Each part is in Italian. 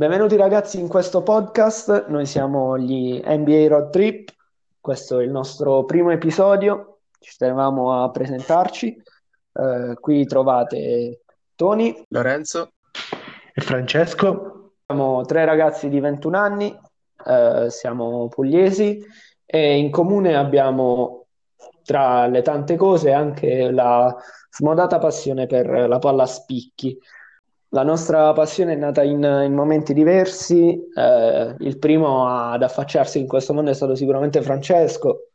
Benvenuti ragazzi in questo podcast, noi siamo gli NBA Road Trip, questo è il nostro primo episodio, ci tenevamo a presentarci, eh, qui trovate Tony, Lorenzo. E Francesco. Siamo tre ragazzi di 21 anni, eh, siamo pugliesi. E in comune abbiamo tra le tante cose anche la smodata passione per la palla a spicchi. La nostra passione è nata in, in momenti diversi. Eh, il primo ad affacciarsi in questo mondo è stato sicuramente Francesco,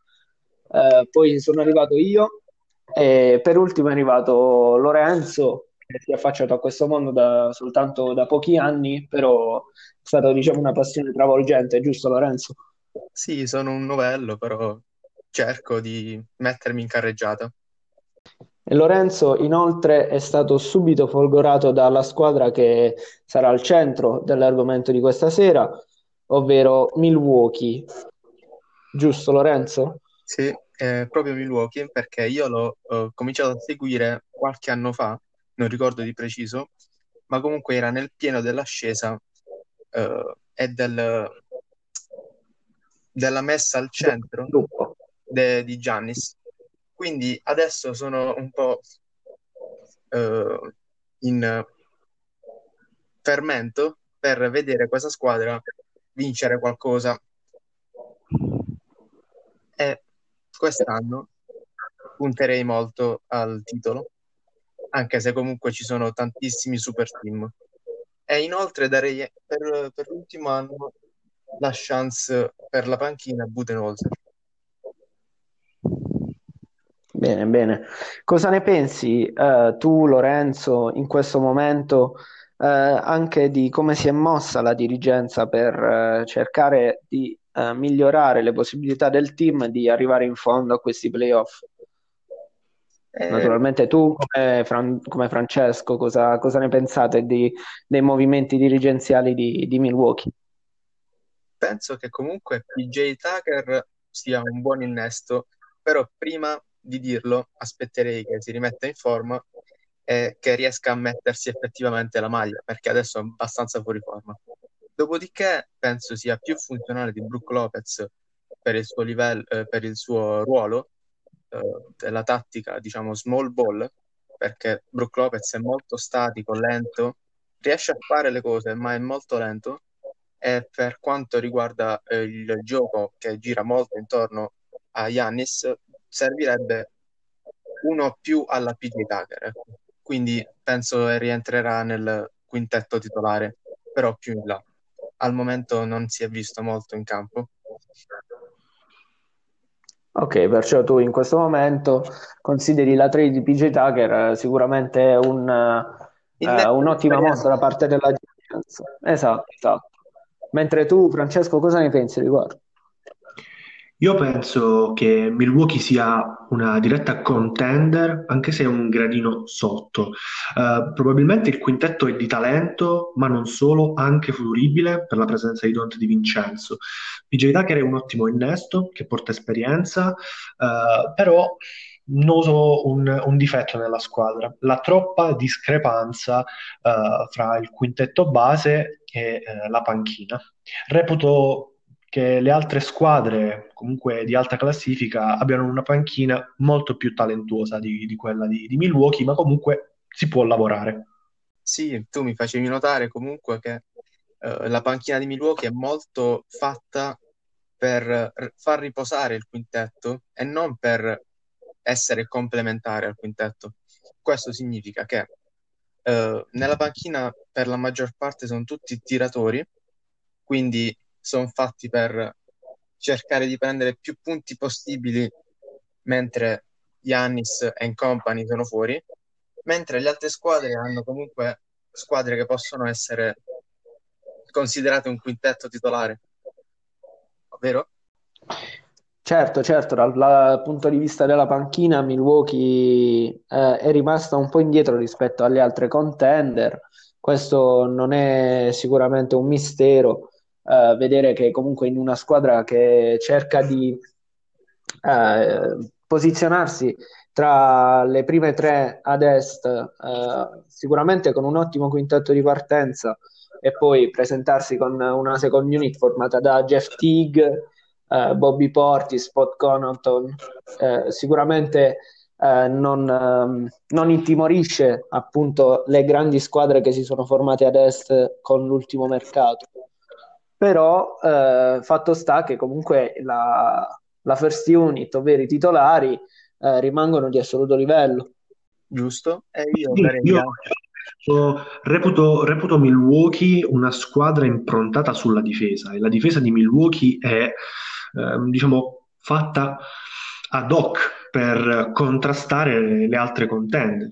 eh, poi sono arrivato io e per ultimo è arrivato Lorenzo, che si è affacciato a questo mondo da, soltanto da pochi anni, però è stata diciamo, una passione travolgente, giusto Lorenzo? Sì, sono un novello, però cerco di mettermi in carreggiata. Lorenzo inoltre è stato subito folgorato dalla squadra che sarà al centro dell'argomento di questa sera, ovvero Milwaukee. Giusto Lorenzo? Sì, è proprio Milwaukee perché io l'ho uh, cominciato a seguire qualche anno fa, non ricordo di preciso, ma comunque era nel pieno dell'ascesa uh, e del, della messa al centro de, di Giannis quindi adesso sono un po' uh, in fermento per vedere questa squadra vincere qualcosa. E quest'anno punterei molto al titolo, anche se comunque ci sono tantissimi super team. E inoltre darei per, per l'ultimo anno la chance per la panchina a Budenholzer. Bene, bene. Cosa ne pensi eh, tu, Lorenzo, in questo momento eh, anche di come si è mossa la dirigenza per eh, cercare di eh, migliorare le possibilità del team di arrivare in fondo a questi playoff? Eh, Naturalmente tu, come, Fran- come Francesco, cosa, cosa, ne pensate di, dei movimenti dirigenziali di, di Milwaukee? Penso che comunque PJ Tucker sia un buon innesto, però prima di dirlo, aspetterei che si rimetta in forma e che riesca a mettersi effettivamente la maglia, perché adesso è abbastanza fuori forma. Dopodiché penso sia più funzionale di Brook Lopez per il suo livello, eh, per il suo ruolo eh, della tattica, diciamo small ball, perché Brook Lopez è molto statico, lento, riesce a fare le cose, ma è molto lento. E per quanto riguarda eh, il gioco che gira molto intorno a Yannis, servirebbe uno più alla PJ Tucker. Quindi penso che rientrerà nel quintetto titolare, però più in là. Al momento non si è visto molto in campo. Ok, perciò tu in questo momento consideri la trade di PJ Tucker eh, sicuramente un, uh, un'ottima mossa da parte della dirigenza. Esatto, esatto. Mentre tu, Francesco, cosa ne pensi riguardo? Io penso che Milwaukee sia una diretta contender, anche se è un gradino sotto. Uh, probabilmente il quintetto è di talento, ma non solo, anche futuribile per la presenza di Dante Di Vincenzo. PJ Tucker è un ottimo innesto che porta esperienza, uh, però noto un, un, difetto nella squadra, la troppa discrepanza uh, fra il quintetto base e la panchina. Reputo che le altre squadre, comunque di alta classifica, abbiano una panchina molto più talentuosa di, di quella di, di, Milwaukee, ma comunque si può lavorare. Sì, tu mi facevi notare comunque che uh, la panchina di Milwaukee è molto fatta per far riposare il quintetto e non per essere complementare al quintetto. Questo significa che uh, nella panchina per la maggior parte sono tutti tiratori, quindi sono fatti per cercare di prendere più punti possibili mentre Yannis e company sono fuori, mentre le altre squadre hanno comunque squadre che possono essere considerate un quintetto titolare, vero? Certo, certo, dal, dal punto di vista della panchina Milwaukee eh, è rimasta un po' indietro rispetto alle altre contender, questo non è sicuramente un mistero, uh, vedere che comunque in una squadra che cerca di uh, posizionarsi tra le prime tre ad est, uh, sicuramente con un ottimo quintetto di partenza e poi presentarsi con una second unit formata da Jeff Teague, Bobby Porti, Spot Connaughton, sicuramente eh, non, ehm, non, intimorisce appunto le grandi squadre che si sono formate ad est con l'ultimo mercato. Però eh, fatto sta che comunque la, la first unit, ovvero i titolari, eh, rimangono di assoluto livello. Giusto? E io, io reputo, reputo, Milwaukee una squadra improntata sulla difesa e la difesa di Milwaukee è ehm, diciamo fatta ad hoc per contrastare le altre contender.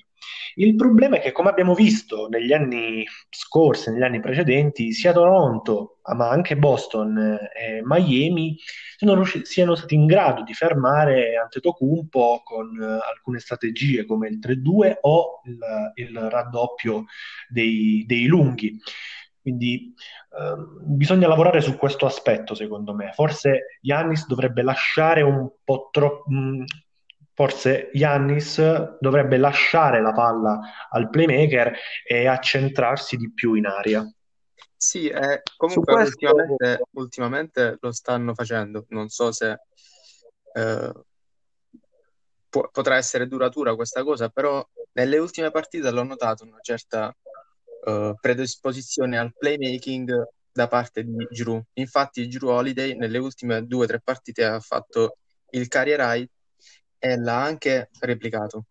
Il problema è che, come abbiamo visto negli anni scorsi, negli anni precedenti, sia Toronto, ma anche Boston e Miami siano, siano stati in grado di fermare Antetokounmpo con uh, alcune strategie come il 3-2 o il, il raddoppio dei, dei lunghi. Quindi eh, bisogna lavorare su questo aspetto, secondo me. Forse Yannis dovrebbe lasciare un po' troppo. Forse Yannis dovrebbe lasciare la palla al playmaker e accentrarsi di più in aria. Sì, eh, comunque questo... ultimamente, ultimamente, lo stanno facendo. Non so se eh, può, potrà essere duratura questa cosa, però nelle ultime partite l'ho notato una certa uh, predisposizione al playmaking da parte di Drew. Infatti, Drew Holiday nelle ultime due o tre partite ha fatto il carrier high e l'ha anche replicato.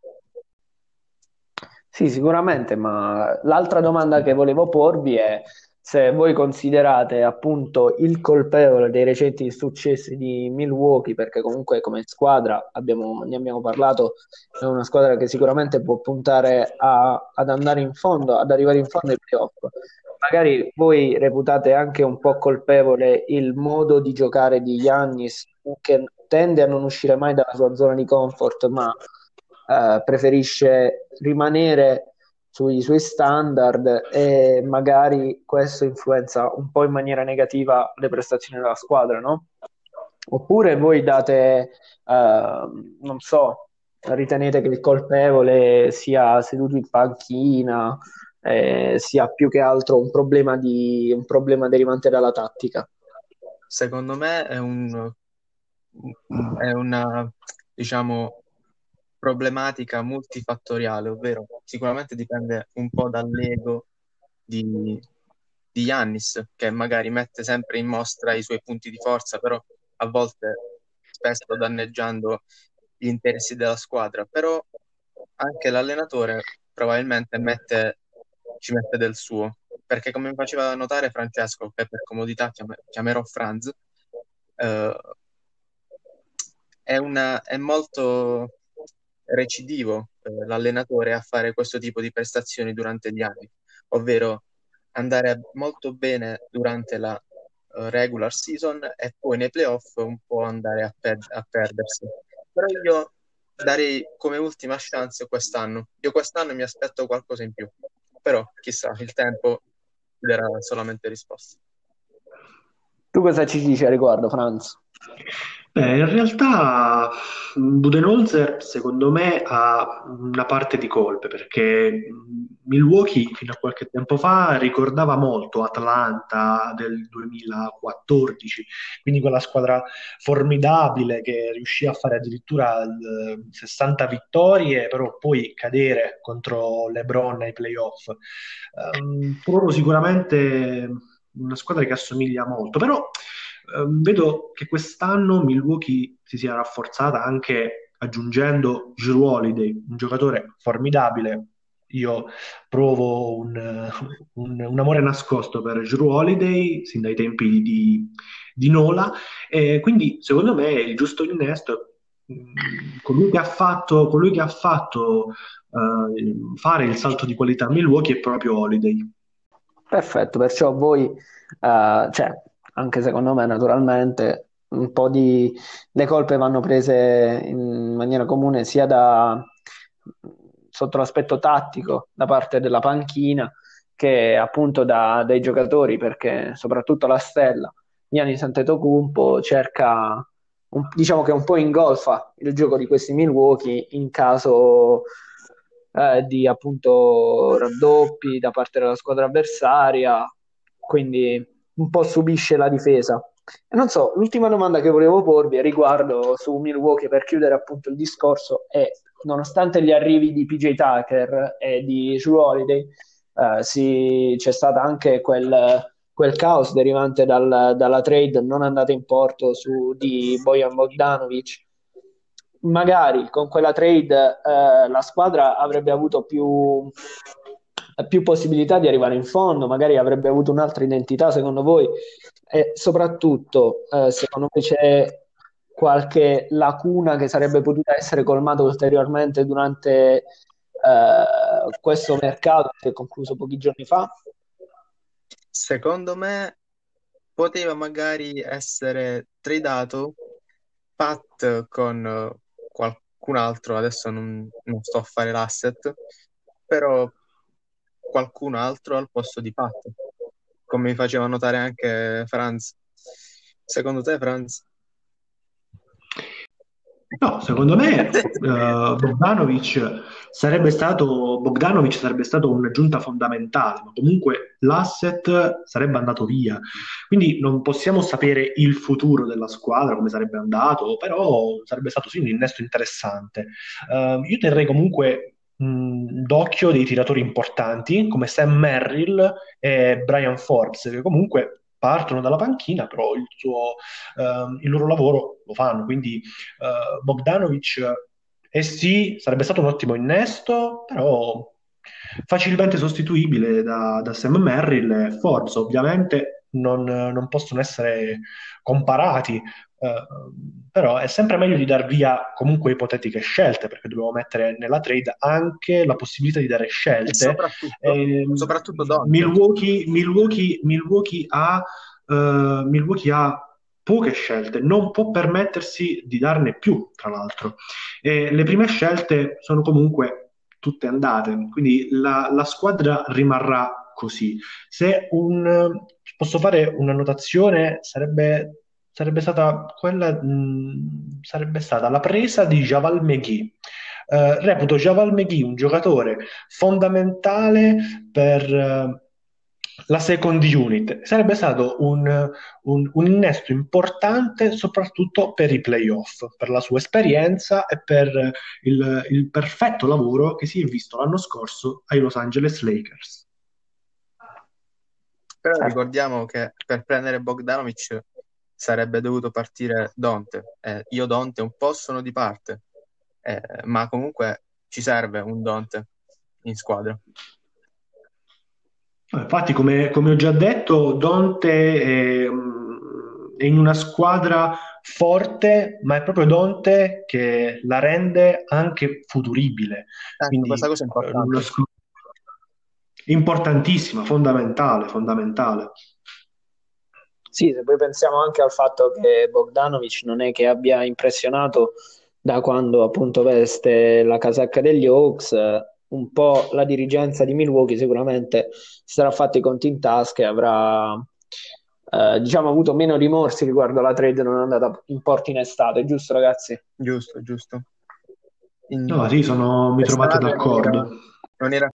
Sì, sicuramente, ma l'altra domanda che volevo porvi è se voi considerate appunto il colpevole dei recenti successi di Milwaukee, perché comunque come squadra abbiamo, ne abbiamo parlato, è una squadra che sicuramente può puntare a, ad andare in fondo, ad arrivare in fondo ai playoff. Magari voi reputate anche un po' colpevole il modo di giocare di Giannis, che tende a non uscire mai dalla sua zona di comfort, ma eh, preferisce rimanere sui suoi standard e magari questo influenza un po' in maniera negativa le prestazioni della squadra, no? Oppure voi date, uh, non so, ritenete che il colpevole sia seduto in panchina, eh, sia più che altro un problema, di, un problema derivante dalla tattica? Secondo me è, un, è una, diciamo, problematica multifattoriale, ovvero sicuramente dipende un po' dall'ego di, di Yannis, che magari mette sempre in mostra i suoi punti di forza, però a volte spesso danneggiando gli interessi della squadra. Però anche l'allenatore probabilmente mette, ci mette del suo, perché come faceva notare Francesco, che per comodità chiamerò Franz, eh, è, una, è molto recidivo eh, l'allenatore a fare questo tipo di prestazioni durante gli anni, ovvero andare molto bene durante la uh, regular season e poi nei playoff un po' andare a, per- a perdersi. Però io darei come ultima chance quest'anno. Io quest'anno mi aspetto qualcosa in più, però chissà, il tempo darà solamente risposte. Tu cosa ci dici a riguardo, Franz? Beh, in realtà Budenholzer secondo me ha una parte di colpe perché Milwaukee fino a qualche tempo fa ricordava molto Atlanta del 2014, quindi quella squadra formidabile che riuscì a fare addirittura 60 vittorie, però poi cadere contro LeBron ai playoff. Um, loro sicuramente una squadra che assomiglia molto, però Ehm, vedo che quest'anno Milwaukee si sia rafforzata anche aggiungendo Drew Holiday, un giocatore formidabile. Io provo un, un, un amore nascosto per Drew Holiday sin dai tempi di, di Nola, e quindi secondo me il giusto innesto mm, colui che ha fatto, che ha fatto uh, fare il salto di qualità a Milwaukee è proprio Holiday. Perfetto, perciò voi, uh, cioè, anche secondo me naturalmente un po' di le colpe vanno prese in maniera comune sia da sotto l'aspetto tattico da parte della panchina che appunto da, dai giocatori perché soprattutto la stella Gianni Santetocumpo cerca un, diciamo che un po' ingolfa il gioco di questi Milwaukee in caso eh, di appunto raddoppi da parte della squadra avversaria. Quindi un po' subisce la difesa. E non so, l'ultima domanda che volevo porvi riguardo su Milwaukee per chiudere appunto il discorso è nonostante gli arrivi di PJ Tucker e di Drew Holiday, eh, si, c'è stato anche quel, quel caos derivante dal, dalla trade non andata in porto su, di Bojan Bogdanovic. Magari con quella trade eh, la squadra avrebbe avuto più, più possibilità di arrivare in fondo, magari avrebbe avuto un'altra identità secondo voi e soprattutto eh, secondo me c'è qualche lacuna che sarebbe potuta essere colmata ulteriormente durante eh, questo mercato che è concluso pochi giorni fa? Secondo me poteva magari essere tradato Pat con qualcun altro, adesso non, non sto a fare l'asset, però qualcun altro al posto di Pat, come mi faceva notare anche Franz. Secondo te, Franz? No, secondo me uh, Bogdanovic sarebbe stato, Bogdanovic sarebbe stato un'aggiunta fondamentale, ma comunque l'asset sarebbe andato via. Quindi non possiamo sapere il futuro della squadra, come sarebbe andato, però sarebbe stato sì un innesto interessante. Uh, io terrei comunque d'occhio dei tiratori importanti come Sam Merrill e Brian Forbes, che comunque partono dalla panchina, però il, suo, uh, il loro lavoro lo fanno. Quindi uh, Bogdanovic, eh sì, sarebbe stato un ottimo innesto, però facilmente sostituibile da, da Sam Merrill e Forza. Ovviamente non, non possono essere comparati, Uh, però è sempre meglio di dar via comunque ipotetiche scelte perché dobbiamo mettere nella trade anche la possibilità di dare scelte. E soprattutto, eh, soprattutto Milwaukee, Milwaukee, Milwaukee, ha, uh, Milwaukee ha poche scelte, non può permettersi di darne più, tra l'altro. E le prime scelte sono comunque tutte andate, quindi la, la squadra rimarrà così. Se un, posso fare un'annotazione, sarebbe sarebbe stata quella, mh, sarebbe stata la presa di Javal McGee. Uh, reputo Javal McGee un giocatore fondamentale per uh, la second unit. Sarebbe stato un, un, un, innesto importante soprattutto per i playoff, per la sua esperienza e per il, il perfetto lavoro che si è visto l'anno scorso ai Los Angeles Lakers. Però ricordiamo che per prendere Bogdanovic sarebbe dovuto partire Donte. Eh, io Donte un po' sono di parte, eh, ma comunque ci serve un Donte in squadra. Infatti, come, come ho già detto, Donte è, è, in una squadra forte, ma è proprio Donte che la rende anche futuribile. Ecco, Quindi, questa cosa è importante. Importantissima, fondamentale, fondamentale. Sì, se poi pensiamo anche al fatto che Bogdanovic non è che abbia impressionato da quando appunto veste la casacca degli Hawks, un po' la dirigenza di Milwaukee sicuramente si sarà fatto i conti in tasca e avrà eh, diciamo avuto meno rimorsi riguardo alla trade non andata in porto in estate, giusto ragazzi? Giusto, giusto. In... No, sì, sono, mi trovate d'accordo. Non era, non era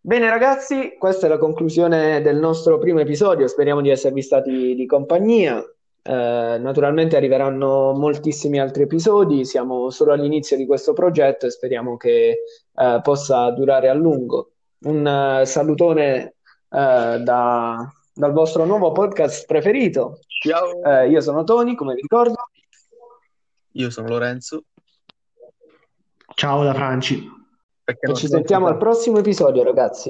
Bene ragazzi, questa è la conclusione del nostro primo episodio, speriamo di esservi stati di compagnia. Eh, naturalmente arriveranno moltissimi altri episodi, siamo solo all'inizio di questo progetto e speriamo che eh, possa durare a lungo. Un uh, salutone uh, da, dal vostro nuovo podcast preferito. Ciao. Eh, io sono Tony, come vi ricordo. Io sono Lorenzo. Ciao da Franci. E ci sentiamo al prossimo episodio, ragazzi.